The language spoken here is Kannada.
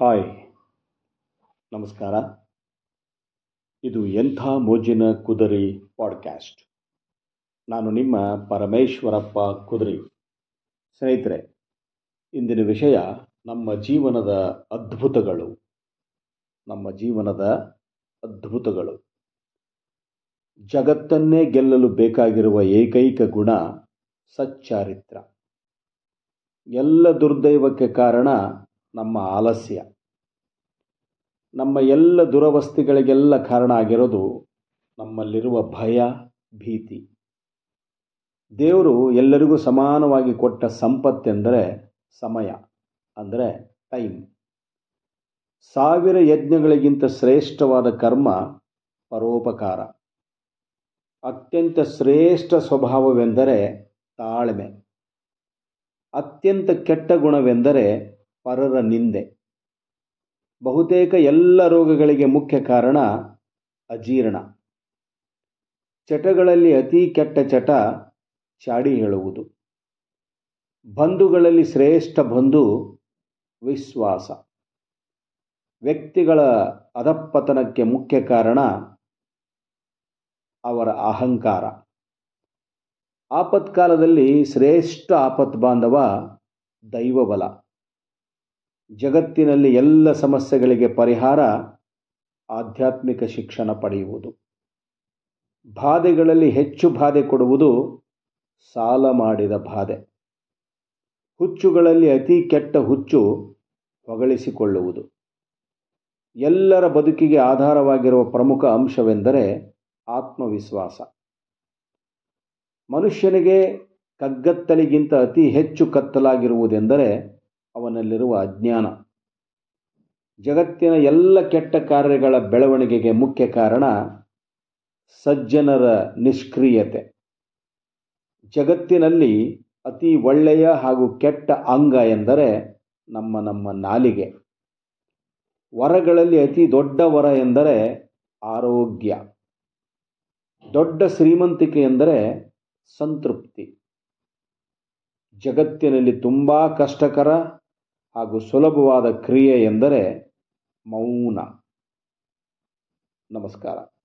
ಹಾಯ್. ನಮಸ್ಕಾರ. ಇದು ಎಂಥ ಮೋಜಿನ ಕುದುರೆ ಪಾಡ್ಕ್ಯಾಸ್ಟ್. ನಾನು ನಿಮ್ಮ ಪರಮೇಶ್ವರಪ್ಪ ಕುದುರೆ. ಸ್ನೇಹಿತರೆ, ಇಂದಿನ ವಿಷಯ ನಮ್ಮ ಜೀವನದ ಅದ್ಭುತಗಳು. ನಮ್ಮ ಜೀವನದ ಅದ್ಭುತಗಳು. ಜಗತ್ತನ್ನೇ ಗೆಲ್ಲಲು ಬೇಕಾಗಿರುವ ಏಕೈಕ ಗುಣ ಸಚ್ಚಾರಿತ್ರ. ಎಲ್ಲ ದುರ್ದೈವಕ್ಕೆ ಕಾರಣ ನಮ್ಮ ಆಲಸ್ಯ. ನಮ್ಮ ಎಲ್ಲ ದುರವಸ್ಥೆಗಳಿಗೆಲ್ಲ ಕಾರಣ ಆಗಿರೋದು ನಮ್ಮಲ್ಲಿರುವ ಭಯ, ಭೀತಿ. ದೇವರು ಎಲ್ಲರಿಗೂ ಸಮಾನವಾಗಿ ಕೊಟ್ಟ ಸಂಪತ್ತೆಂದರೆ ಸಮಯ, ಅಂದರೆ ಟೈಮ್. ಸಾವಿರ ಯಜ್ಞಗಳಿಗಿಂತ ಶ್ರೇಷ್ಠವಾದ ಕರ್ಮ ಪರೋಪಕಾರ. ಅತ್ಯಂತ ಶ್ರೇಷ್ಠ ಸ್ವಭಾವವೆಂದರೆ ತಾಳ್ಮೆ. ಅತ್ಯಂತ ಕೆಟ್ಟ ಗುಣವೆಂದರೆ ಪರರ ನಿಂದೆ. ಬಹುತೇಕ ಎಲ್ಲ ರೋಗಗಳಿಗೆ ಮುಖ್ಯ ಕಾರಣ ಅಜೀರ್ಣ. ಚಟಗಳಲ್ಲಿ ಅತಿ ಕೆಟ್ಟ ಚಟ ಚಾಡಿ ಹೇಳುವುದು. ಬಂಧುಗಳಲ್ಲಿ ಶ್ರೇಷ್ಠ ಬಂಧು ವಿಶ್ವಾಸ. ವ್ಯಕ್ತಿಗಳ ಅಧಪ್ಪತನಕ್ಕೆ ಮುಖ್ಯ ಕಾರಣ ಅವರ ಅಹಂಕಾರ. ಆಪತ್ಕಾಲದಲ್ಲಿ ಶ್ರೇಷ್ಠ ಆಪತ್ ಬಾಂಧವ ದೈವಬಲ. ಜಗತ್ತಿನಲ್ಲಿ ಎಲ್ಲ ಸಮಸ್ಯೆಗಳಿಗೆ ಪರಿಹಾರ ಆಧ್ಯಾತ್ಮಿಕ ಶಿಕ್ಷಣ ಪಡೆಯುವುದು. ಬಾಧೆಗಳಲ್ಲಿ ಹೆಚ್ಚು ಬಾಧೆ ಕೊಡುವುದು ಸಾಲ ಮಾಡಿದ ಬಾಧೆ. ಹುಚ್ಚುಗಳಲ್ಲಿ ಅತಿ ಕೆಟ್ಟ ಹುಚ್ಚು ಹೊಗಳಿಸಿಕೊಳ್ಳುವುದು. ಎಲ್ಲರ ಬದುಕಿಗೆ ಆಧಾರವಾಗಿರುವ ಪ್ರಮುಖ ಅಂಶವೆಂದರೆ ಆತ್ಮವಿಶ್ವಾಸ. ಮನುಷ್ಯನಿಗೆ ಕಗ್ಗತ್ತಲಿಗಿಂತ ಅತಿ ಹೆಚ್ಚು ಕತ್ತಲಾಗಿರುವುದೆಂದರೆ ಅವನಲ್ಲಿರುವ ಅಜ್ಞಾನ ಜಗತ್ತಿನ ಎಲ್ಲ ಕೆಟ್ಟ ಕಾರ್ಯಗಳ ಬೆಳವಣಿಗೆಗೆ ಮುಖ್ಯ ಕಾರಣ ಸಜ್ಜನರ ನಿಷ್ಕ್ರಿಯತೆ. ಜಗತ್ತಿನಲ್ಲಿ ಅತಿ ಒಳ್ಳೆಯ ಹಾಗೂ ಕೆಟ್ಟ ಅಂಗ ಎಂದರೆ ನಮ್ಮ ನಮ್ಮ ನಾಲಿಗೆ. ವರಗಳಲ್ಲಿ ಅತಿ ದೊಡ್ಡ ವರ ಎಂದರೆ ಆರೋಗ್ಯ. ದೊಡ್ಡ ಶ್ರೀಮಂತಿಕೆ ಎಂದರೆ ಸಂತೃಪ್ತಿ. ಜಗತ್ತಿನಲ್ಲಿ ತುಂಬ ಕಷ್ಟಕರ ಹಾಗೂ ಸುಲಭವಾದ ಕ್ರಿಯೆ ಎಂದರೆ ಮೌನ. ನಮಸ್ಕಾರ.